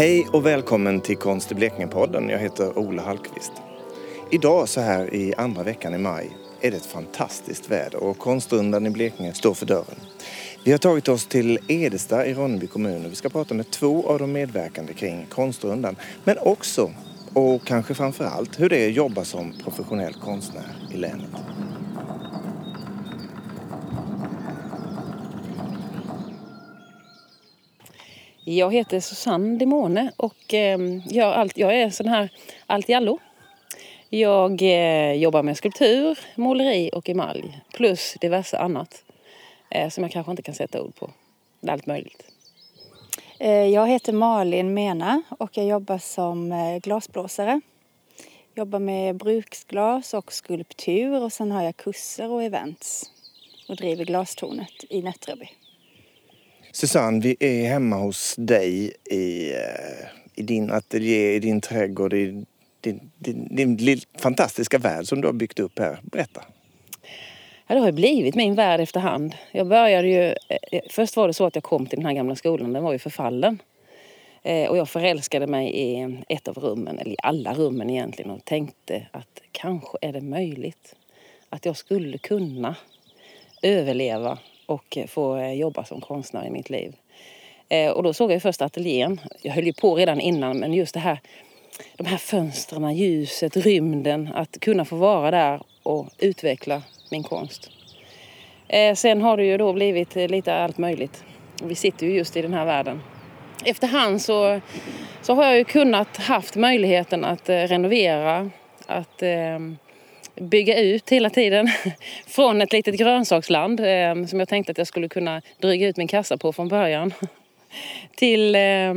Hej och välkommen till Konst i Blekinge-podden. Jag heter Ola Hallqvist. Idag så här i andra veckan i maj är det ett fantastiskt väder och Konstrundan i Blekinge står för dörren. Vi har tagit oss till Edesta i Ronneby kommun och vi ska prata med två av de medverkande kring Konstrundan. Men också, och kanske framför allt, hur det är att jobba som professionell konstnär i länet. Jag heter Susanne Demone och ehm, gör allt, jag är sån här allt i allo. Jag eh, jobbar med skulptur, måleri och emalj plus diverse annat eh, som jag kanske inte kan sätta ord på. Det är allt möjligt. Eh, jag heter Malin Mena och jag jobbar som glasblåsare. Jobbar med bruksglas och skulptur och sen har jag kurser och events och driver glastornet i Nättraby. Susanne, vi är hemma hos dig i, eh, i din ateljé, i din trädgård, i din, din, din, din fantastiska värld som du har byggt upp här. Berätta. Ja, det har blivit min värld efterhand. Jag började ju, eh, eh, först var det så att jag kom till den här gamla skolan, den var ju förfallen. Och jag förälskade mig i ett av rummen, eller i alla rummen egentligen och tänkte att kanske är det möjligt att jag skulle kunna överleva och eh, få eh, jobba som konstnär i mitt liv. Eh, och då såg jag först ateljén. Jag höll ju på redan innan men just det här de här fönstren, ljuset, rymden. Att kunna få vara där och utveckla min konst. Sen har det ju då blivit lite allt möjligt. Vi sitter ju just i den här världen. Efterhand så, så har jag ju kunnat haft möjligheten att renovera, att eh, bygga ut hela tiden. Från ett litet grönsaksland eh, som jag tänkte att jag skulle kunna dryga ut min kassa på från början. Till eh,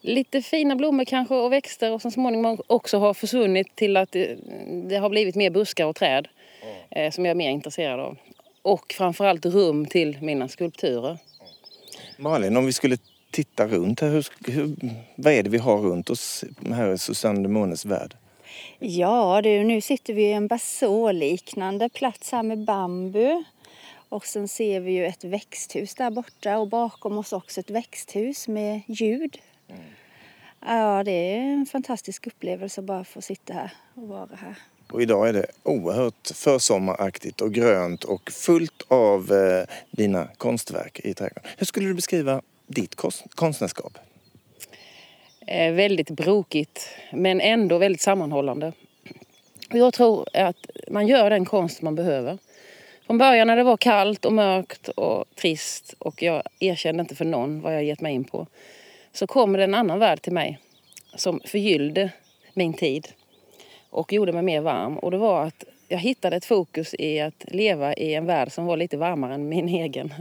lite fina blommor kanske och växter och så småningom också har försvunnit till att det, det har blivit mer buskar och träd mm. som jag är mer intresserad av. Och framförallt rum till mina skulpturer. Malin, om vi skulle titta runt här, hur, hur, vad är det vi har runt oss här i Susanne de Mones värld? Ja du, nu sitter vi i en basåliknande plats här med bambu. Och sen ser vi ju ett växthus där borta och bakom oss också ett växthus med ljud Mm. Ja, det är en fantastisk upplevelse att bara få sitta här och vara här. Och idag är det oerhört försommaraktigt och grönt och fullt av eh, dina konstverk i trädgården. Hur skulle du beskriva ditt konstnärskap? Eh, väldigt brokigt, men ändå väldigt sammanhållande. Jag tror att man gör den konst man behöver. Från början när det var kallt och mörkt och trist och jag erkände inte för någon vad jag gett mig in på så kom det en annan värld till mig som förgyllde min tid och gjorde mig mer varm. Och det var att jag hittade ett fokus i att leva i en värld som var lite varmare än min egen.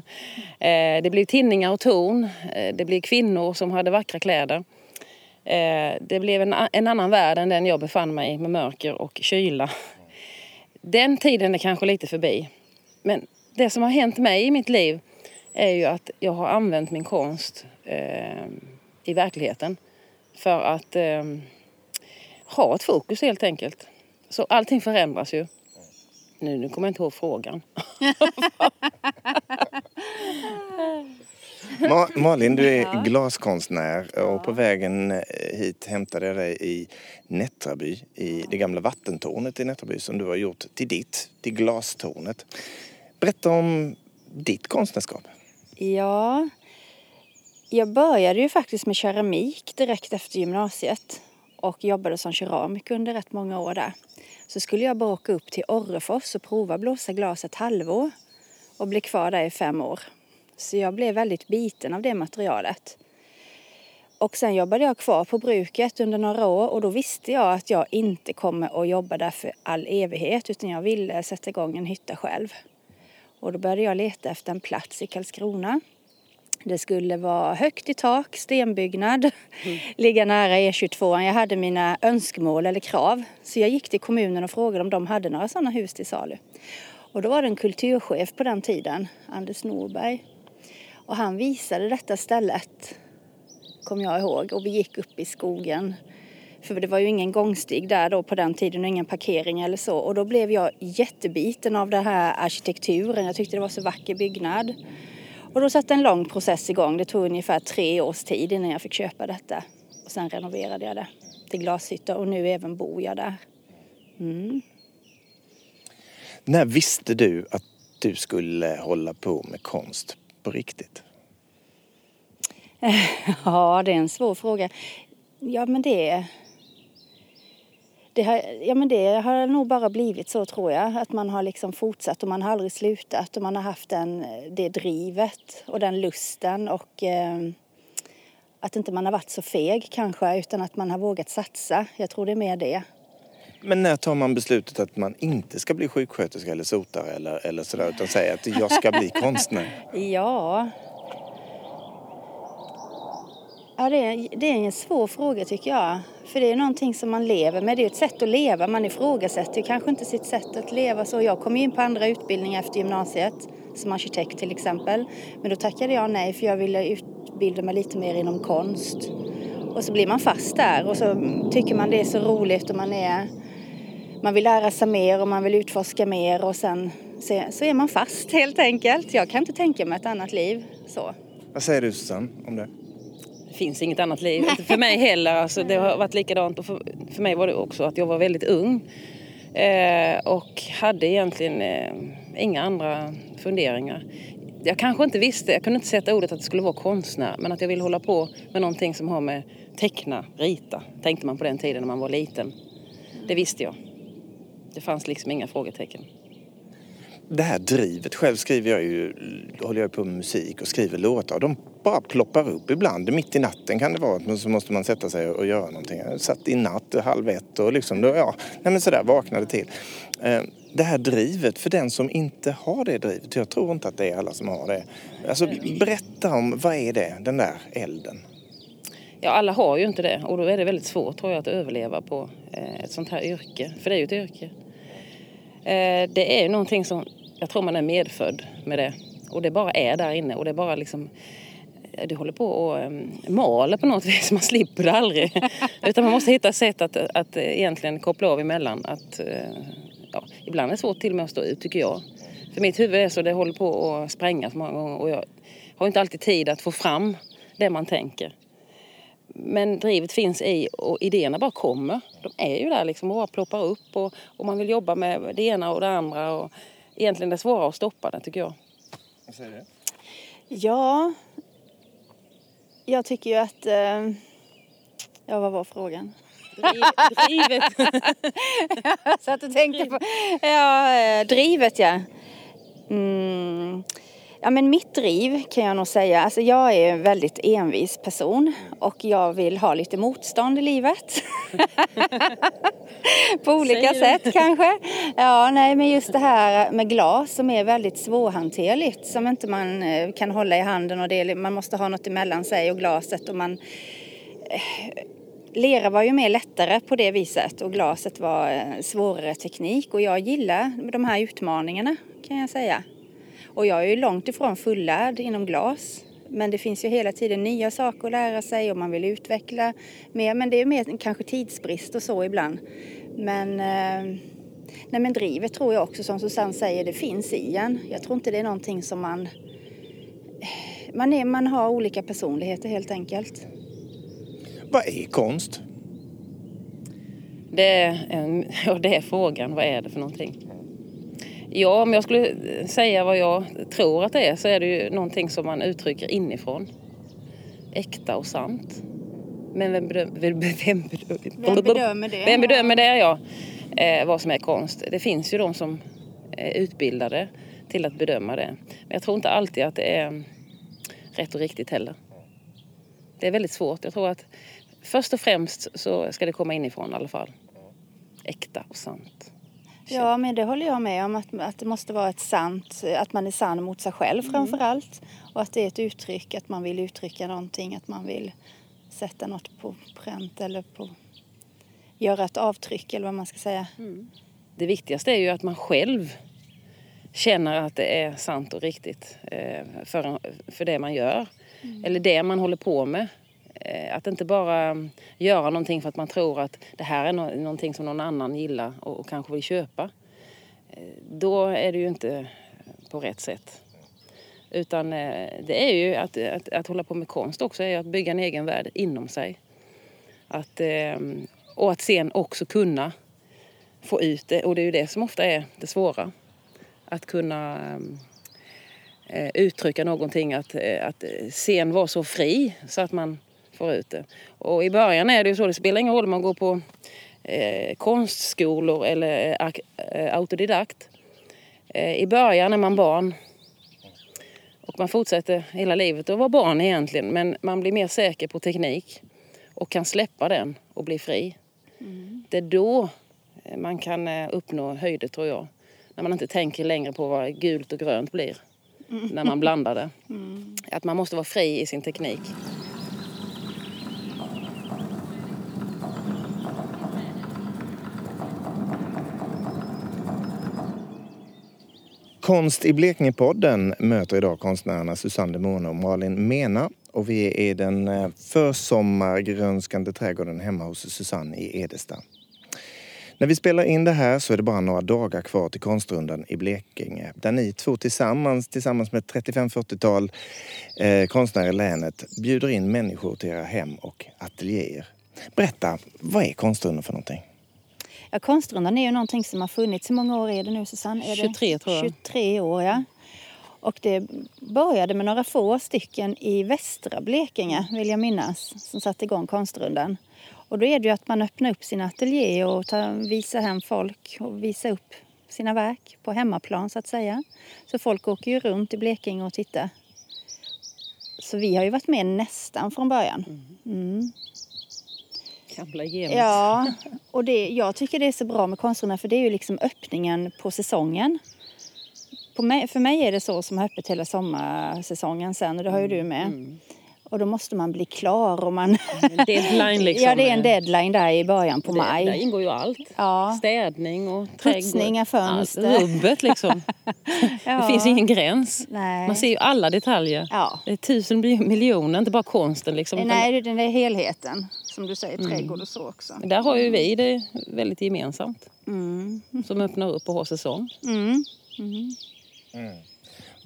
Eh, det blev tinningar och torn. Eh, det blev kvinnor som hade vackra kläder. Eh, det blev en, en annan värld än den jag befann mig i med mörker och kyla. Den tiden är kanske lite förbi. Men det som har hänt mig i mitt liv är ju att jag har använt min konst i verkligheten. För att eh, ha ett fokus helt enkelt. Så allting förändras ju. Nu, nu kommer jag inte ihåg frågan. Malin, du är glaskonstnär och på vägen eh, hit hämtade jag dig i Nättraby, i det gamla vattentornet i Nättraby som du har gjort till ditt, till glastornet. Berätta om ditt konstnärskap. Ja, jag började ju faktiskt med keramik direkt efter gymnasiet och jobbade som keramiker under rätt många år där. Så skulle jag bara åka upp till Orrefors och prova blåsa glas ett halvår och bli kvar där i fem år. Så jag blev väldigt biten av det materialet. Och sen jobbade jag kvar på bruket under några år och då visste jag att jag inte kommer att jobba där för all evighet utan jag ville sätta igång en hytta själv. Och då började jag leta efter en plats i Karlskrona det skulle vara högt i tak, stenbyggnad, mm. ligga nära E22. Jag hade mina önskemål eller krav. Så jag gick till kommunen och frågade om de hade några sådana hus till salu. Och då var det en kulturchef på den tiden, Anders Norberg. Och han visade detta stället, kom jag ihåg. Och vi gick upp i skogen. För det var ju ingen gångstig där då på den tiden och ingen parkering eller så. Och då blev jag jättebiten av den här arkitekturen. Jag tyckte det var så vacker byggnad. Och då satte en lång process igång. Det tog ungefär tre års tid innan jag fick köpa detta. Och sen renoverade jag det till glashytta och nu även bor jag där. Mm. När visste du att du skulle hålla på med konst på riktigt? Ja, det är en svår fråga. Ja, men det... Det har, ja, men det har nog bara blivit så, tror jag. Att man har liksom fortsatt och man har aldrig slutat. Och man har haft den, det drivet och den lusten. Och eh, att inte man har varit så feg kanske, utan att man har vågat satsa. Jag tror det är mer det. Men när tar man beslutet att man inte ska bli sjuksköterska eller sotare eller, eller sådär, utan säger att jag ska bli konstnär? Ja, Ja, det är, det är en svår fråga tycker jag. För det är någonting som man lever med. Det är ett sätt att leva. Man ifrågasätter kanske inte sitt sätt att leva så. Jag kom in på andra utbildningar efter gymnasiet, som arkitekt till exempel. Men då tackade jag nej för jag ville utbilda mig lite mer inom konst. Och så blir man fast där och så tycker man det är så roligt och man är man vill lära sig mer och man vill utforska mer och sen så är man fast helt enkelt. Jag kan inte tänka mig ett annat liv så. Vad säger du Susanne om det? finns inget annat liv. Inte för mig heller. Alltså, det har varit likadant. Och för, för mig var det också att jag var väldigt ung. Eh, och hade egentligen eh, inga andra funderingar. Jag kanske inte visste, jag kunde inte sätta ordet att det skulle vara konstnär. Men att jag ville hålla på med någonting som har med teckna, rita. Tänkte man på den tiden när man var liten. Det visste jag. Det fanns liksom inga frågetecken det här drivet. Själv skriver jag ju, håller jag på med musik och skriver låtar. De bara ploppar upp ibland. Mitt i natten kan det vara, men så måste man sätta sig och göra någonting. Jag satt i natt halv ett och liksom, då, ja, nej men sådär vaknade till. Eh, det här drivet, för den som inte har det drivet, jag tror inte att det är alla som har det. Alltså berätta om, vad är det, den där elden? Ja, alla har ju inte det och då är det väldigt svårt tror jag att överleva på eh, ett sånt här yrke. För det är ju ett yrke. Eh, det är ju någonting som jag tror man är medfödd med det. Och det bara är där inne och det bara liksom eh, det håller på och ehm, maler på något vis. Man slipper det aldrig. Utan man måste hitta sätt att, att egentligen koppla av emellan. Att, eh, ja, ibland är det svårt till och med att stå ut tycker jag. För mitt huvud är så det håller på att sprängas många gånger och jag har inte alltid tid att få fram det man tänker. Men drivet finns i och idéerna bara kommer. De är ju där liksom och bara ploppar upp och, och man vill jobba med det ena och det andra. Och egentligen det svåra att stoppa det tycker jag. Vad säger du? Ja, jag tycker ju att... Eh, ja, vad var frågan? Drivet. jag satt och tänkte på... Ja, eh, drivet ja. Mm. Ja, men mitt driv kan jag nog säga, alltså jag är en väldigt envis person och jag vill ha lite motstånd i livet. På olika sätt kanske. Ja, nej, men just det här med glas som är väldigt svårhanterligt som inte man eh, kan hålla i handen och det, man måste ha något emellan sig och glaset och man eh, Lera var ju mer lättare på det viset och glaset var eh, svårare teknik och jag gillar de här utmaningarna kan jag säga. Och jag är ju långt ifrån fullärd inom glas. Men det finns ju hela tiden nya saker att lära sig och man vill utveckla mer. Men det är mer kanske tidsbrist och så ibland. Men, eh, nej men drivet tror jag också som Susanne säger, det finns i en. Jag tror inte det är någonting som man... Man, är, man har olika personligheter helt enkelt. Vad är konst? Det är, en, ja, det är frågan, vad är det för någonting? Ja, om jag skulle säga vad jag tror att det är så är det ju någonting som man uttrycker inifrån. Äkta och sant. Men vem, bedöm, vem, vem, vem bedömer det? Vem bedömer det, ja. Eh, vad som är konst. Det finns ju de som är utbildade till att bedöma det. Men jag tror inte alltid att det är rätt och riktigt heller. Det är väldigt svårt. Jag tror att först och främst så ska det komma inifrån i alla fall. Äkta och sant. Ja, men det håller jag med om. Att, att det måste vara ett sant, att man är sann mot sig själv mm. framför allt. Och att det är ett uttryck, att man vill uttrycka någonting, att man vill sätta något på pränt eller på, göra ett avtryck eller vad man ska säga. Mm. Det viktigaste är ju att man själv känner att det är sant och riktigt eh, för, för det man gör. Mm. Eller det man håller på med. Eh, att inte bara göra någonting för att man tror att det här är någonting som någon annan gillar och kanske vill köpa. Eh, då är det ju inte på rätt sätt. Utan eh, det är ju att, att, att hålla på med konst också, är att bygga en egen värld inom sig. Att, och att sen också kunna få ut det. Och det är ju det som ofta är det svåra. Att kunna uttrycka någonting, att, att sen vara så fri så att man får ut det. Och i början är det ju så, det spelar ingen roll om man går på eh, konstskolor eller eh, autodidakt. Eh, I början är man barn och man fortsätter hela livet att vara barn egentligen men man blir mer säker på teknik och kan släppa den och bli fri. Mm. Det är då eh, man kan eh, uppnå höjder tror jag. När man inte tänker längre på vad gult och grönt blir mm. när man blandar det. Mm. Att man måste vara fri i sin teknik. Konst i Blekinge-podden möter idag konstnärerna Susanne de Mone och Malin Mena. Och vi är i den eh, försommargrönskande trädgården hemma hos Susanne i Edesta. När vi spelar in det här så är det bara några dagar kvar till konstrundan i Blekinge där ni två tillsammans, tillsammans med 35-40-tal eh, konstnärer i länet bjuder in människor till era hem och ateljéer. Berätta, vad är konstrundan för någonting? Ja, konstrundan är ju någonting som har funnits. Hur många år är det nu Susanne? Är 23 tror jag. 23 år ja. Och det började med några få stycken i västra Blekinge vill jag minnas som satte igång konstrundan. Och då är det ju att man öppnar upp sin ateljé och tar, visar hem folk och visar upp sina verk på hemmaplan så att säga. Så folk åker ju runt i Blekinge och tittar. Så vi har ju varit med nästan från början. Mm. Gamla genet. Ja, och det, jag tycker det är så bra med konstnärerna för det är ju liksom öppningen på säsongen. På mig, för mig är det så som har öppet hela sommarsäsongen sen och det har ju du med. Mm. Och då måste man bli klar och man... Deadline liksom. ja, det är en deadline där i början på det, maj. Där ingår ju allt. Ja. Städning och trädgård. Putsning av fönster. Allt, rubbet liksom. ja. Det finns ingen gräns. Nej. Man ser ju alla detaljer. Ja. Det är tusen miljoner, inte bara konsten liksom. Nej, det är helheten. Som du säger, trädgård och så också. Där har ju vi det väldigt gemensamt. Mm. Som öppnar upp och har säsong. Mm. Mm.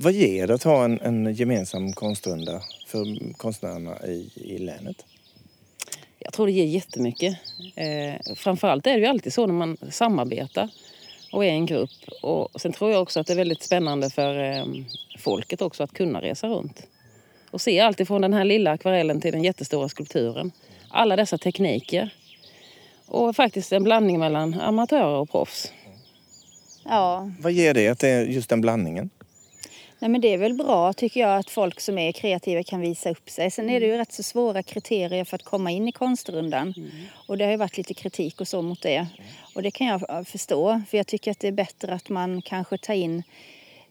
Vad ger det att ha en, en gemensam konstrunda för konstnärerna i, i länet? Jag tror det ger jättemycket. Eh, framförallt är det ju alltid så när man samarbetar och är en grupp. Och sen tror jag också att det är väldigt spännande för eh, folket också att kunna resa runt. Och se allt ifrån den här lilla akvarellen till den jättestora skulpturen. Alla dessa tekniker. Och faktiskt en blandning mellan amatörer och proffs. Ja. Vad ger det att det är just den blandningen? Nej, men det är väl bra tycker jag att folk som är kreativa kan visa upp sig. Sen är det ju rätt så svåra kriterier för att komma in i konstrundan. Mm. Och det har ju varit lite kritik och så mot det. Och det kan jag förstå. För jag tycker att det är bättre att man kanske tar in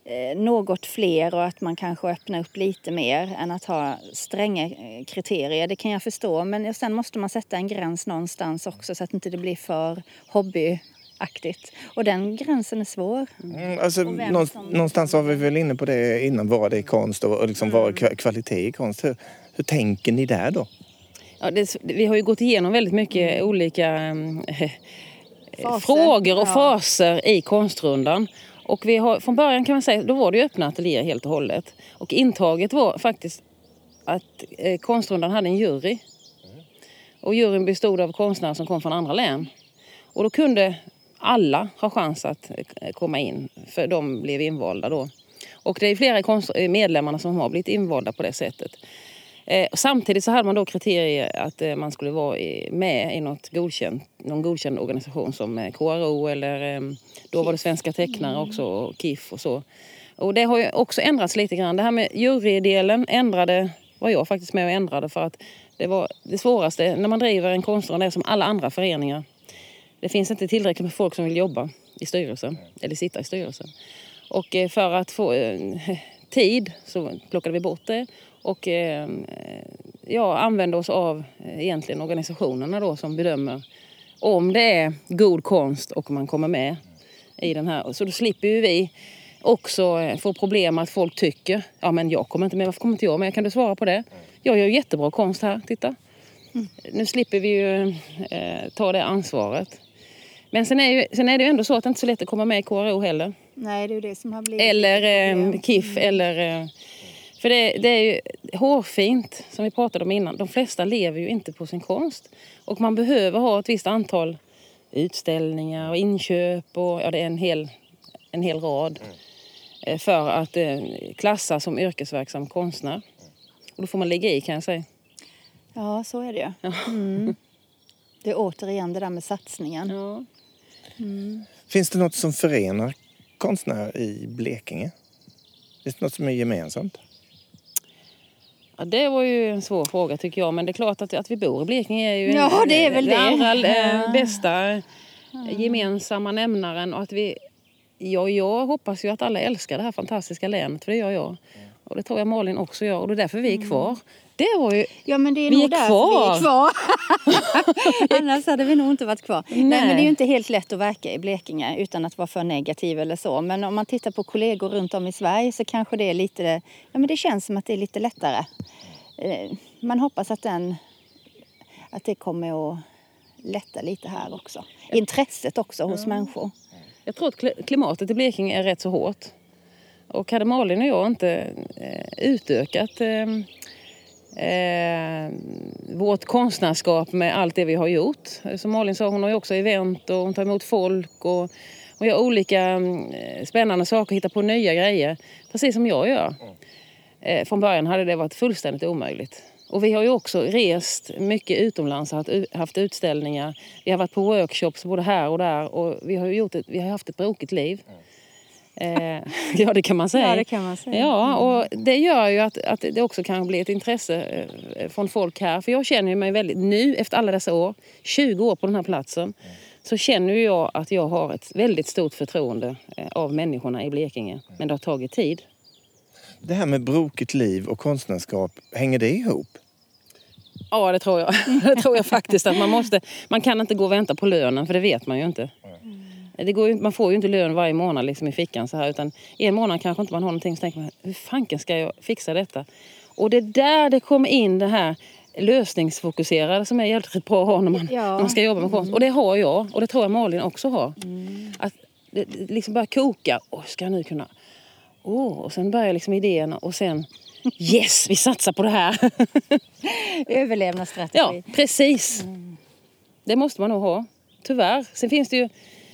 eh, något fler och att man kanske öppnar upp lite mer än att ha stränga eh, kriterier. Det kan jag förstå. Men sen måste man sätta en gräns någonstans också så att inte det blir för hobby aktigt. Och den gränsen är svår. Mm, alltså, någonstans var vi väl inne på det innan, vad det är konst och liksom mm. vad kvalitet i konst. Hur, hur tänker ni där då? Ja, det, vi har ju gått igenom väldigt mycket mm. olika äh, frågor och ja. faser i konstrundan. Och vi har, från början kan man säga, då var det ju öppna ateljéer helt och hållet. Och intaget var faktiskt att eh, konstrundan hade en jury. Mm. Och juryn bestod av konstnärer som kom från andra län. Och då kunde alla har chans att eh, komma in, för de blev invalda då. Och det är flera eh, medlemmarna som har blivit invalda på det sättet. Eh, samtidigt så hade man då kriterier att eh, man skulle vara med i något godkänt, någon godkänd organisation som KRO eller då var det Svenska tecknare också och KIF och så. Och det har ju också ändrats lite grann. Det här med jurydelen ändrade, var jag faktiskt med och ändrade för att det var det svåraste när man driver en konstnär, det är som alla andra föreningar det finns inte tillräckligt med folk som vill jobba i styrelsen eller sitta i styrelsen. Och eh, för att få eh, tid så plockade vi bort det och eh, ja, använde oss av egentligen organisationerna då som bedömer om det är god konst och man kommer med i den här. Så då slipper ju vi också få problem att folk tycker ja men jag kommer inte med, varför kommer inte jag med? Kan du svara på det? Jag gör jättebra konst här, titta. Mm. Nu slipper vi ju eh, ta det ansvaret. Men sen är, ju, sen är det ju ändå så att det inte är så lätt att komma med i KRO heller. Nej, det är det som har blivit Eller eh, KIF mm. eller... Eh, För det, det är ju hårfint, som vi pratade om innan. De flesta lever ju inte på sin konst. Och man behöver ha ett visst antal utställningar och inköp och ja, det är en hel, en hel rad. eh, För att eh, klassa som yrkesverksam konstnär. Och då får man lägga i kan jag säga. Ja, så är det ju. Mm. Det är återigen det där med satsningen. Ja. Finns det något som förenar konstnärer i Blekinge? Finns det något som är gemensamt? Ja, det var ju en svår fråga tycker jag. Men det är klart att, att vi bor i Blekinge är ju Ja, det är väl det. allra eh, Ja. bästa gemensamma nämnaren. Och att vi, ja, jag hoppas ju att alla älskar det här fantastiska länet, för det gör jag. Och det tror jag Malin också gör. Och det är därför vi är kvar. Det var ju... Ja, men det är Vi nog är därför kvar. vi är kvar. Annars hade vi nog inte varit kvar. Nej. Nej. men det är ju inte helt lätt att verka i Blekinge utan att vara för negativ eller så. Men om man tittar på kollegor runt om i Sverige så kanske det är lite, ja men det känns som att det är lite lättare. Eh, Man hoppas att den, att det kommer att lätta lite här också. Intresset också hos människor. Jag tror att kli- klimatet i Blekinge är rätt så hårt. Och hade Malin och jag inte eh, utökat eh, eh, vårt konstnärskap med allt det vi har gjort. Som Malin sa, hon har ju också event och hon tar emot folk och, och gör olika mm, eh, spännande saker, hittar på nya grejer. Precis som jag gör. Eh, från början hade det varit fullständigt omöjligt. Och vi har ju också rest mycket utomlands haft, utställningar. Vi har varit på workshops både här och där och vi har, gjort ett, vi har haft ett brokigt liv. Eh, ja, det kan man säga. Ja, det kan man säga. Ja, och det gör ju att, att det också kan bli ett intresse eh, från folk här. För jag känner mig väldigt, nu efter alla dessa år, 20 år på den här platsen, så känner jag att jag har ett väldigt stort förtroende eh, av människorna i Blekinge. Men det har tagit tid. Det här med brokigt liv och konstnärskap, hänger det ihop? Ja, det tror jag. Det tror jag faktiskt. att Man, måste, man kan inte gå och vänta på lönen, för det vet man ju inte. Det går ju, man får ju inte lön varje månad liksom i fickan så här, utan en månad kanske inte man har någonting så tänker man, hur fanken ska jag fixa detta? Och det är där det kommer in det här lösningsfokuserade som är jävligt bra att ha när man, Ja. när man ska jobba med konst. Och det har jag och det tror jag Malin också har. Att det, det liksom börjar koka. Åh, ska jag nu kunna... Åh, och sen börjar liksom idéerna och sen yes, vi satsar på det här. Överlevnadsstrategi. Ja, precis. Det måste man nog ha. Tyvärr. Sen finns det ju,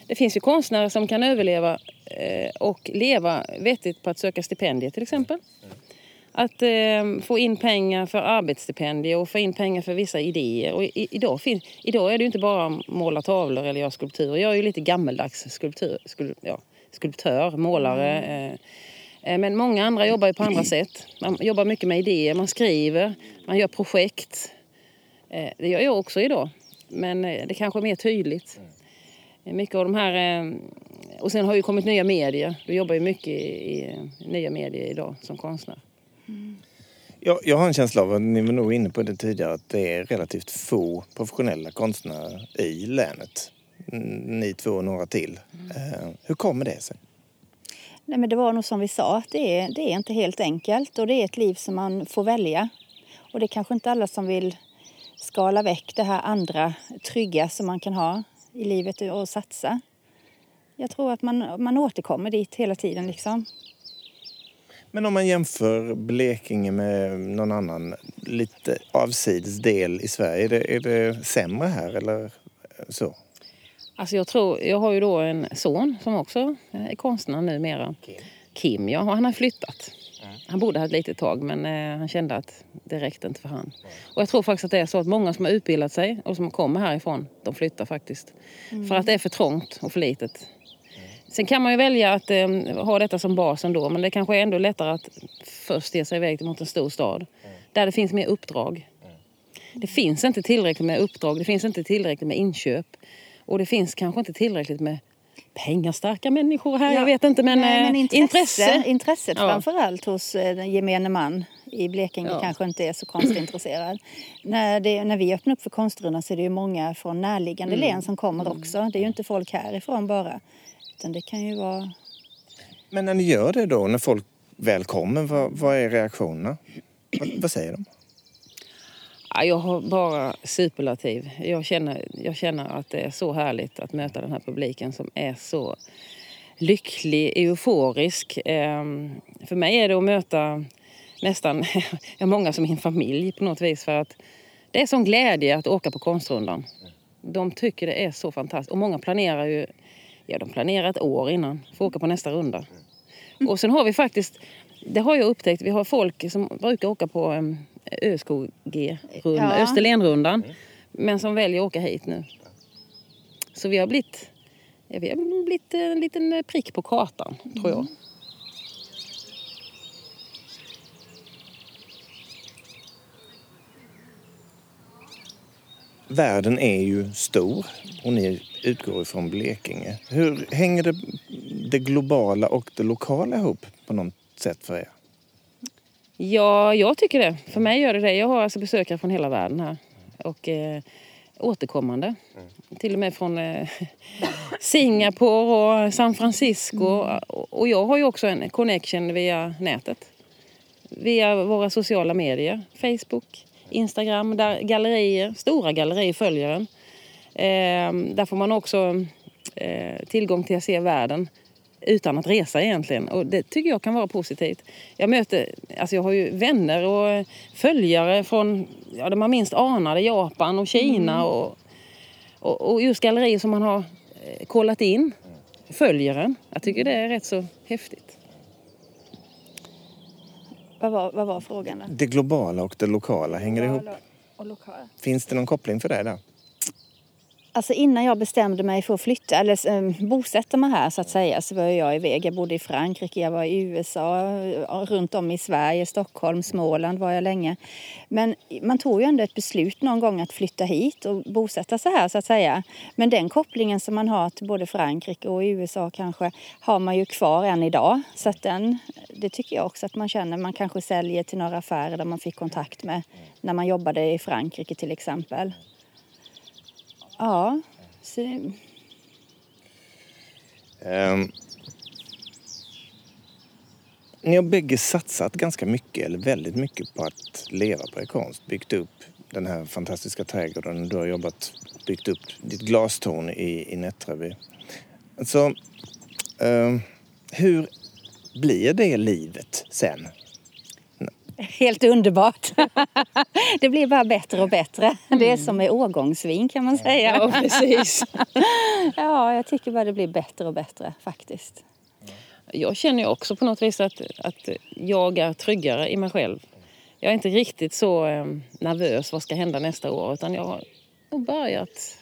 det finns ju konstnärer som kan överleva eh, och leva vettigt på att söka stipendier till exempel. Att eh, få in pengar för arbetsstipendier och få in pengar för vissa idéer. Och i, idag, finns, idag är det ju inte bara att måla tavlor eller göra skulpturer. Jag är ju lite gammeldags skulptur, skul, ja, skulptör, målare. Eh, eh, men många andra jobbar ju på andra sätt. Man jobbar mycket med idéer, man skriver, man gör projekt. Eh, Det gör jag också idag. Men eh, det kanske är mer tydligt. Mycket av de här... eh, Och sen har ju kommit nya medier. Du jobbar ju mycket i, i nya medier idag som konstnär. Jag, jag har en känsla av, att ni var nog inne på det tidigare, att det är relativt få professionella konstnärer i länet. Mm, Ni två och några till. Eh, hur kommer det sig? Nej, men det var nog som vi sa, att det är, det är inte helt enkelt och det är ett liv som man får välja. Och det är kanske inte alla som vill skala väck det här andra trygga som man kan ha i livet och satsa. Jag tror att man, man återkommer dit hela tiden liksom. Men om man jämför Blekinge med någon annan lite avsides del i Sverige, är det, är det sämre här eller så? Alltså jag, tror, jag har ju då en son som också är konstnär numera. Kim, ja. Och han har flyttat. Han bodde här ett litet tag men eh, han kände att det räckte inte för han. Och jag tror faktiskt att det är så att många som har utbildat sig och som kommer härifrån, de flyttar faktiskt. För att det är för trångt och för litet. Sen kan man ju välja att eh, ha detta som basen då men det kanske är ändå lättare att först ge sig iväg mot en stor stad. Där det finns mer uppdrag. Det finns inte tillräckligt med uppdrag, det finns inte tillräckligt med inköp. Och det finns kanske inte tillräckligt med pengastarka människor här. Jag vet inte men, Nej, men eh, intresse, intresse. Intresset Ja. framför allt hos eh, den gemene man i Blekinge Ja. kanske inte är så konstintresserad. när, det, när vi öppnar upp för konstrundan så är det ju många från närliggande Mm. län som kommer också. Det är ju inte folk härifrån bara. Utan det kan ju vara... Men när ni gör det då, när folk väl kommer, vad, vad är reaktionerna? Vad, vad säger de? Ja, jag har bara superlativ. Jag känner, jag känner att det är så härligt att möta den här publiken som är så lycklig, euforisk. Ehm, För mig är det att möta nästan ja, många som min familj på något vis. För att det är sån glädje att åka på konstrundan. De tycker det är så fantastiskt. Och många planerar ju ja, de planerar ett år innan för att åka på nästa runda. Och sen har vi faktiskt, det har jag upptäckt, vi har folk som brukar åka på G-rundan, Ja. Österlenrundan. Men som väljer att åka hit nu. Så vi har blivit, ja, vi har blivit en liten prick på kartan, tror jag. Världen är ju stor och ni utgår ifrån Blekinge. Hur hänger det, det globala och det lokala ihop på något sätt för er? Ja, jag tycker det. För mig gör det det. Jag har alltså besökare från hela världen här. Och eh, återkommande. Till och med från eh, Singapore och San Francisco. Och- Och jag har ju också en connection via nätet. Via våra sociala medier. Facebook, Instagram, där gallerier, stora gallerier följer en. Eh, där får man också eh, tillgång till att se världen utan att resa egentligen. Och det tycker jag kan vara positivt. Jag möter, alltså jag har ju vänner och följare från, ja det man minst anade, Japan och Kina och, och, och just gallerier som man har eh, kollat in följer en. Jag tycker det är rätt så häftigt. Vad var, vad var frågan då? Det globala och det lokala, hänger det ihop? Finns det någon koppling för det där? Alltså innan jag bestämde mig för att flytta, eller äh, bosätta mig här så att säga, så var jag iväg. Jag bodde i Frankrike, jag var i USA, runt om i Sverige, Stockholm, Småland var jag länge. Men man tog ju ändå ett beslut någon gång att flytta hit och bosätta sig här så att säga. Men den kopplingen som man har till både Frankrike och USA kanske har man ju kvar än idag. Så att den, det tycker jag också att man känner. Man kanske säljer till några affärer där man fick kontakt med när man jobbade i Frankrike till exempel. Ja, så, Ehm, ni har bägge satsat ganska mycket, eller väldigt mycket, på att leva på er konst. Byggt upp den här fantastiska trädgården. Du har jobbat, byggt upp ditt glastorn i, i Nättraby. Alltså, um, hur blir det livet sen? Helt underbart. det blir bara bättre och bättre. Det är som med årgångsvin kan man säga. Ja, precis. Ja, jag tycker bara det blir bättre och bättre faktiskt. Jag känner ju också på något vis att, att jag är tryggare i mig själv. Jag är inte riktigt så eh, nervös vad ska hända nästa år utan jag har börjat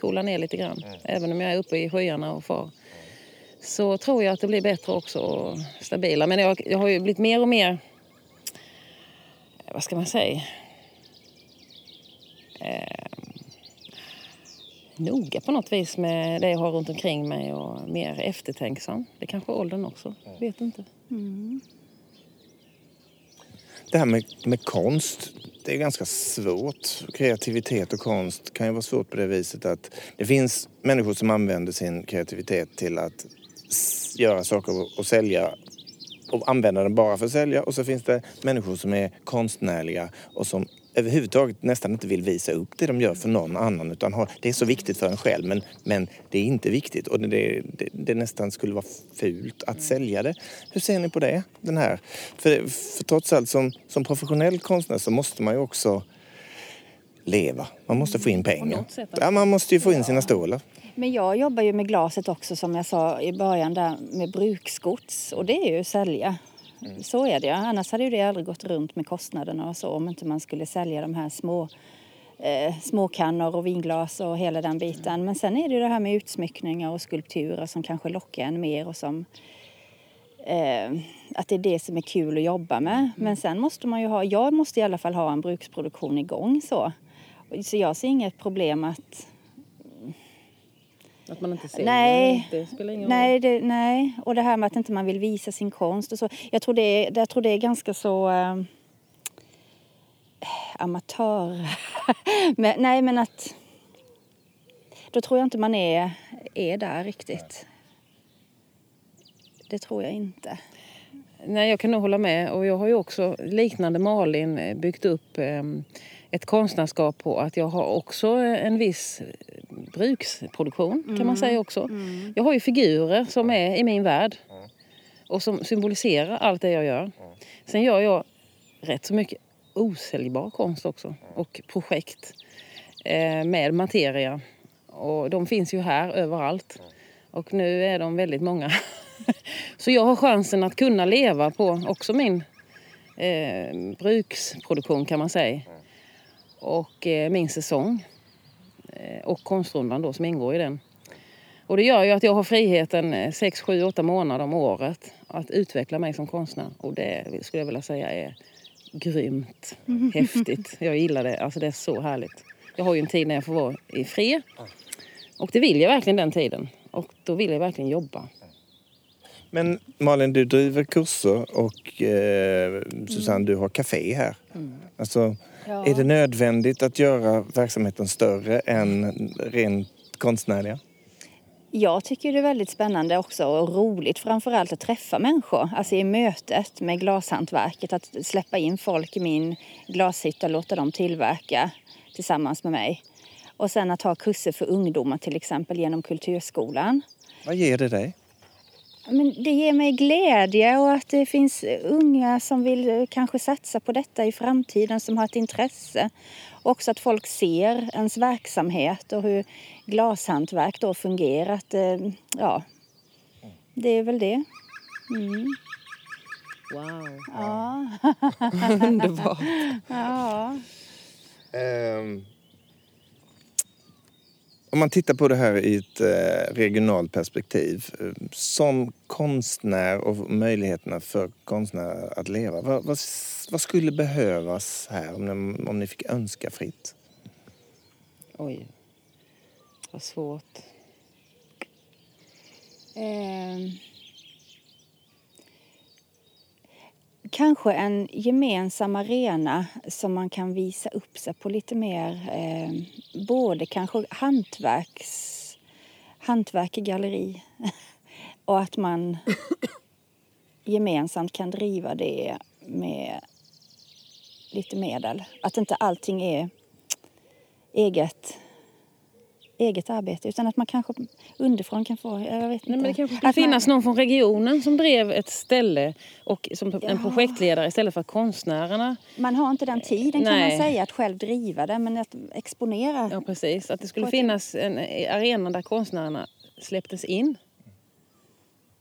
coola ner lite grann. Även om jag är uppe i skyarna och far. Så tror jag att det blir bättre också och stabila. Men jag, jag har ju blivit mer och mer, vad ska man säga, eh, noga på något vis med det jag har runt omkring mig och mer eftertänksam. Det kanske är åldern också, vet inte. Det här med, med konst, det är ganska svårt. Kreativitet och konst kan ju vara svårt på det viset att det finns människor som använder sin kreativitet till att göra saker och sälja och använda den bara för att sälja. Och så finns det människor som är konstnärliga och som överhuvudtaget nästan inte vill visa upp det de gör för någon annan utan har, det är så viktigt för en själv men, men det är inte viktigt och det, det, det nästan skulle vara fult att sälja det. Hur ser ni på det? Den här? För, för trots allt som, som professionell konstnär så måste man ju också leva. Man måste få in pengar. Ja, man måste ju få in sina stålar. Men jag jobbar ju med glaset också som jag sa i början där med bruksgods och det är ju att sälja. Så är det. Annars hade ju det aldrig gått runt med kostnaderna och så om inte man skulle sälja de här små eh, småkannor och vinglas och hela den biten. Men sen är det ju det här med utsmyckningar och skulpturer som kanske lockar en mer och som eh, att det är det som är kul att jobba med. Men sen måste man ju ha, jag måste i alla fall ha en bruksproduktion igång så. Så jag ser inget problem att Att man inte ser Nej. det spelar ingen. Nej, det, nej, och det här med att inte man vill visa sin konst och så. Jag tror det är, jag tror det är ganska så eh, amatör. men, nej, men att då tror jag inte man är, är där riktigt. Det tror jag inte. Nej, jag kan nog hålla med. Och jag har ju också, liknande Malin, eh, byggt upp eh, ett konstnärskap på att jag har också en viss bruksproduktion, kan man säga också. Jag har ju figurer som är i min värld och som symboliserar allt det jag gör. Sen gör jag rätt så mycket osäljbar konst också och projekt eh, med materia. Och de finns ju här överallt. Och nu är de väldigt många. Så jag har chansen att kunna leva på också min eh, bruksproduktion kan man säga. Och eh, min säsong. Eh, och konstrundan då som ingår i den. Och det gör ju att jag har friheten 6, 7, 8 månader om året att utveckla mig som konstnär. Och det skulle jag vilja säga är grymt häftigt. Jag gillar det. Alltså det är så härligt. Jag har ju en tid när jag får vara i fred. Och det vill jag verkligen den tiden. Och då vill jag verkligen jobba. Men Malin, du driver kurser och eh, Susanne, du har café här. Mm. Alltså, ja. Är det nödvändigt att göra verksamheten större än rent konstnärliga? Jag tycker det är väldigt spännande också och roligt framförallt att träffa människor. Alltså i mötet med glashantverket, att släppa in folk i min glashytta och låta dem tillverka tillsammans med mig. Och sen att ha kurser för ungdomar till exempel genom Kulturskolan. Vad ger det dig? Men det ger mig glädje och att det finns unga som vill eh, kanske satsa på detta i framtiden, som har ett intresse. Också att folk ser ens verksamhet och hur glashantverk då fungerar. Att, eh, ja, det är väl det. Mm. Wow. Ja. Underbart. ja. Um, om man tittar på det här i ett eh, regionalt perspektiv. Eh, som konstnär och möjligheterna för konstnärer att leva. Vad, vad, vad skulle behövas här om ni, om ni fick önska fritt? Oj, vad svårt. Eh, kanske en gemensam arena som man kan visa upp sig på lite mer. Eh, både kanske hantverks, hantverk i galleri och att man gemensamt kan driva det med lite medel. Att inte allting är eget eget arbete utan att man kanske underifrån kan få, jag vet inte. Nej, men det kanske kan finnas man... någon från regionen som drev ett ställe och som ja. en projektledare istället för konstnärerna. Man har inte den tiden Nej. kan man säga att själv driva det men att exponera. Ja precis, att det skulle finnas en arena där konstnärerna släpptes in.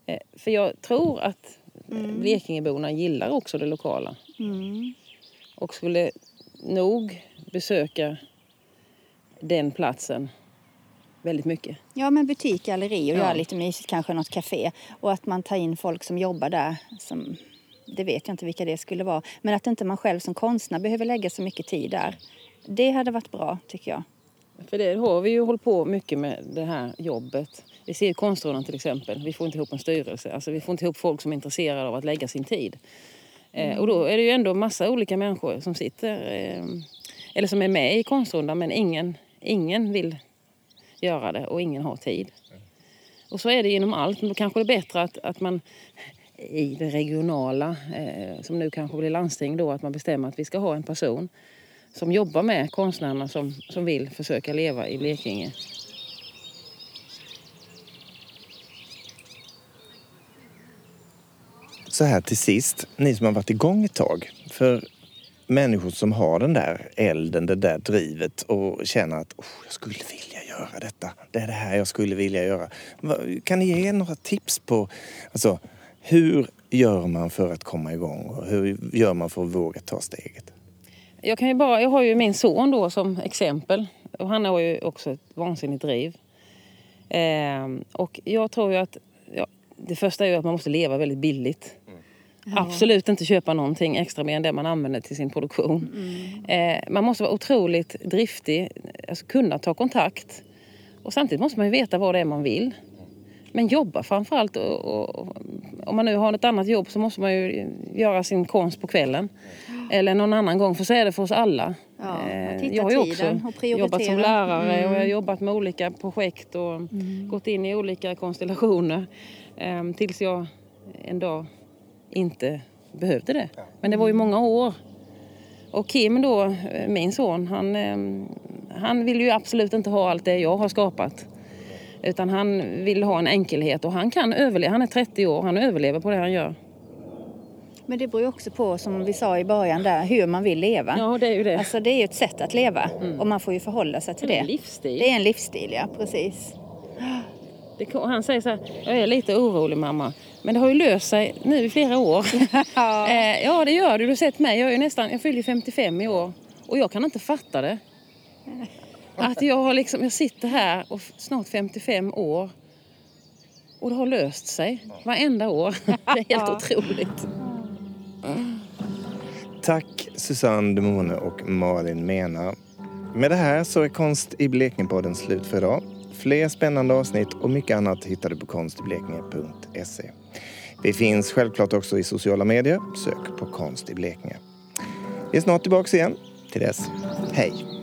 Eh, för jag tror att mm. Blekingeborna gillar också det lokala. Mm. Och skulle nog besöka den platsen väldigt mycket. Ja, men butik, galleri och ja. göra lite mysigt, kanske något café. Och att man tar in folk som jobbar där. Som, det vet jag inte vilka det skulle vara. Men att inte man själv som konstnär behöver lägga så mycket tid där. Det hade varit bra, tycker jag. För det har vi ju hållit på mycket med det här jobbet. Vi ser Konstråden till exempel. Vi får inte ihop en styrelse. Alltså vi får inte ihop folk som är intresserade av att lägga sin tid. Eh, mm. och då är det ju ändå massa olika människor som sitter eh, eller som är med i Konstrundan men ingen, ingen vill göra det och ingen har tid. Och så är det inom allt. Men då kanske det är bättre att, att man i det regionala, eh, som nu kanske blir landsting, då, att man bestämmer att vi ska ha en person som jobbar med konstnärerna som, som vill försöka leva i Blekinge. Så här till sist, ni som har varit igång ett tag. För människor som har den där elden, det där drivet och känner att oh, jag skulle vilja göra detta. Det är det här jag skulle vilja göra. Kan ni ge några tips på alltså, hur gör man för att komma igång och hur gör man för att våga ta steget? Jag, kan ju bara, jag har ju min son då som exempel och han har ju också ett vansinnigt driv. Eh, och jag tror ju att ja, det första är ju att man måste leva väldigt billigt. Mm. Absolut inte köpa någonting extra mer än det man använder till sin produktion. Mm. Eh, man måste vara otroligt driftig, alltså kunna ta kontakt. Och samtidigt måste man ju veta vad det är man vill. Men jobba framförallt. Och, och, om man nu har ett annat jobb så måste man ju göra sin konst på kvällen. Eller någon annan gång, för så är det för oss alla. Ja, eh, jag har ju också jobbat som lärare mm. och jag har jobbat med olika projekt och mm. gått in i olika konstellationer. Um, tills jag en dag inte behövde det. Men det var ju många år. Och Kim då, min son, han, ehm, han vill ju absolut inte ha allt det jag har skapat. Utan han vill ha en enkelhet och han kan överleva. Han är 30 år, han överlever på det han gör. Men det beror ju också på, som vi sa i början där, hur man vill leva. Ja, det är ju det. Alltså det är ju ett sätt att leva och man får ju förhålla sig till det är det. en livsstil. Det är en livsstil, ja precis. Det, han säger så här, jag är lite orolig mamma. Men det har ju löst sig nu i flera år. Ja. eh, ja, det gör det. Du har sett mig. Jag, är ju nästan, jag fyller ju 55 i år. Och jag kan inte fatta det. Att jag, har liksom, jag sitter här och snart 55 år. Och det har löst sig varenda år. Det är helt otroligt. Tack Susanne Demone och Malin Mena. Med det här så är Konst i Blekinge-podden slut för idag. Fler spännande avsnitt och mycket annat hittar du på konstiblekinge.se. Vi finns självklart också i sociala medier. Sök på Konst i Blekinge. Vi är snart tillbaka igen. Till dess, hej!